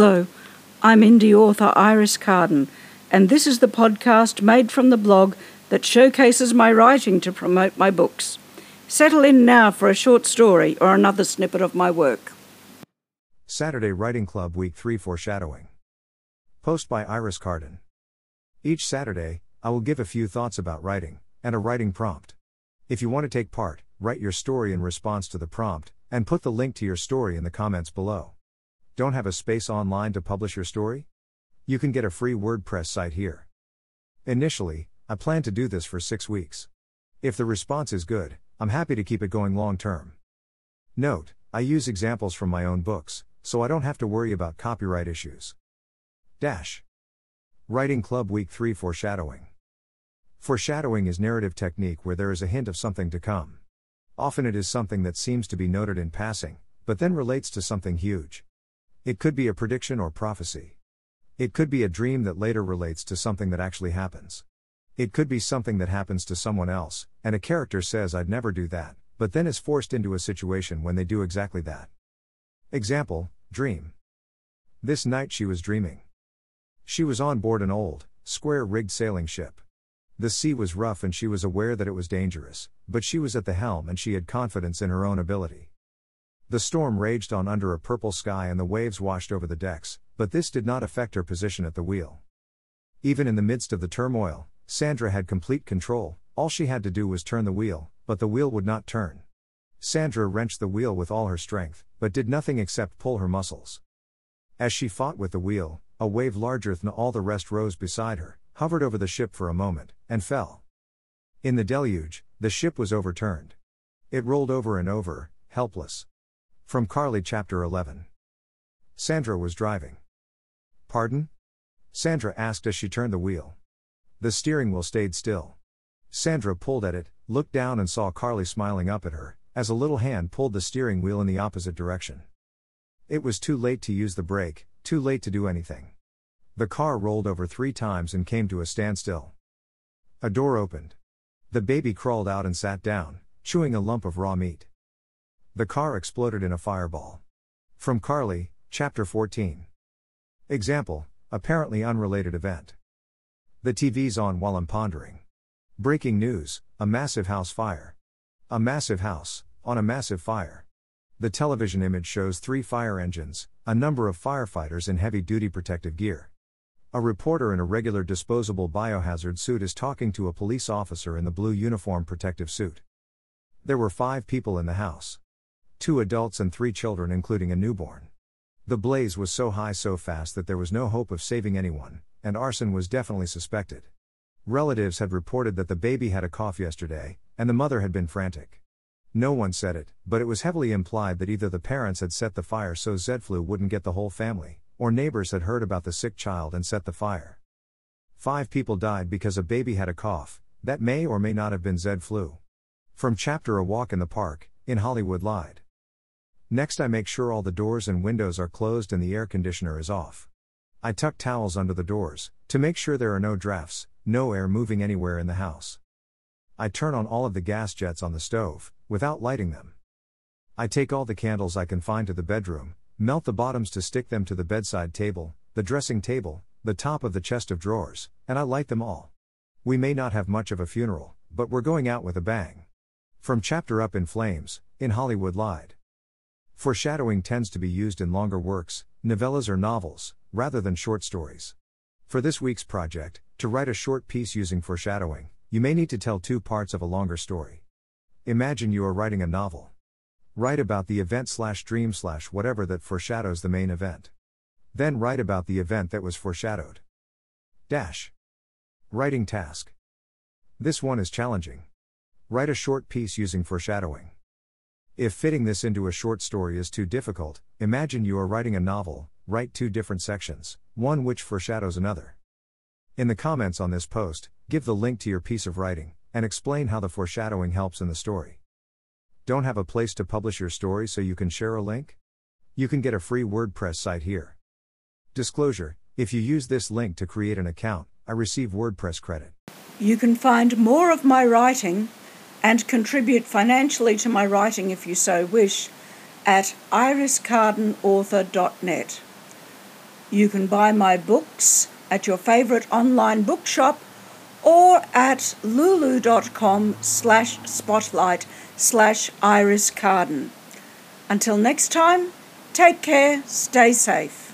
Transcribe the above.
Hello, I'm indie author Iris Carden, and this is the podcast made from the blog that showcases my writing to promote my books. Settle in now for a short story or another snippet of my work. Saturday Writing Club Week 3 Foreshadowing. Post by Iris Carden. Each Saturday, I will give a few thoughts about writing, and a writing prompt. If you want to take part, write your story in response to the prompt, and put the link to your story in the comments below. Don't have a space online to publish your story? You can get a free WordPress site here. Initially, I plan to do this for six weeks. If the response is good, I'm happy to keep it going long term. Note, I use examples from my own books, so I don't have to worry about copyright issues. Dash. Writing Club Week 3 Foreshadowing. Foreshadowing is narrative technique where there is a hint of something to come. Often it is something that seems to be noted in passing, but then relates to something huge. It could be a prediction or prophecy. It could be a dream that later relates to something that actually happens. It could be something that happens to someone else, and a character says, I'd never do that, but then is forced into a situation when they do exactly that. Example Dream. This night she was dreaming. She was on board an old, square rigged sailing ship. The sea was rough and she was aware that it was dangerous, but she was at the helm and she had confidence in her own ability. The storm raged on under a purple sky and the waves washed over the decks, but this did not affect her position at the wheel. Even in the midst of the turmoil, Sandra had complete control, all she had to do was turn the wheel, but the wheel would not turn. Sandra wrenched the wheel with all her strength, but did nothing except pull her muscles. As she fought with the wheel, a wave larger than all the rest rose beside her, hovered over the ship for a moment, and fell. In the deluge, the ship was overturned. It rolled over and over, helpless. From Carly chapter 11. Sandra was driving. Pardon? Sandra asked as she turned the wheel. The steering wheel stayed still. Sandra pulled at it, looked down and saw Carly smiling up at her, as a little hand pulled the steering wheel in the opposite direction. It was too late to use the brake, too late to do anything. The car rolled over three times and came to a standstill. A door opened. The baby crawled out and sat down, chewing a lump of raw meat. The car exploded in a fireball. From Carly, Chapter 14. Example Apparently unrelated event. The TV's on while I'm pondering. Breaking news a massive house fire. A massive house, on a massive fire. The television image shows three fire engines, a number of firefighters in heavy duty protective gear. A reporter in a regular disposable biohazard suit is talking to a police officer in the blue uniform protective suit. There were five people in the house two adults and three children, including a newborn. The blaze was so high so fast that there was no hope of saving anyone, and arson was definitely suspected. Relatives had reported that the baby had a cough yesterday, and the mother had been frantic. No one said it, but it was heavily implied that either the parents had set the fire so Z flu wouldn't get the whole family, or neighbors had heard about the sick child and set the fire. Five people died because a baby had a cough, that may or may not have been Z flu. From chapter A Walk in the Park, in Hollywood lied. Next, I make sure all the doors and windows are closed and the air conditioner is off. I tuck towels under the doors, to make sure there are no drafts, no air moving anywhere in the house. I turn on all of the gas jets on the stove, without lighting them. I take all the candles I can find to the bedroom, melt the bottoms to stick them to the bedside table, the dressing table, the top of the chest of drawers, and I light them all. We may not have much of a funeral, but we're going out with a bang. From Chapter Up in Flames, in Hollywood Lied. Foreshadowing tends to be used in longer works, novellas or novels, rather than short stories. For this week's project, to write a short piece using foreshadowing, you may need to tell two parts of a longer story. Imagine you are writing a novel. Write about the event slash dream slash whatever that foreshadows the main event. Then write about the event that was foreshadowed. Dash. Writing task. This one is challenging. Write a short piece using foreshadowing. If fitting this into a short story is too difficult, imagine you are writing a novel, write two different sections, one which foreshadows another. In the comments on this post, give the link to your piece of writing, and explain how the foreshadowing helps in the story. Don't have a place to publish your story so you can share a link? You can get a free WordPress site here. Disclosure If you use this link to create an account, I receive WordPress credit. You can find more of my writing and contribute financially to my writing if you so wish at iriscardenauthor.net. You can buy my books at your favourite online bookshop or at lulu.com slash spotlight slash iris carden. Until next time, take care, stay safe.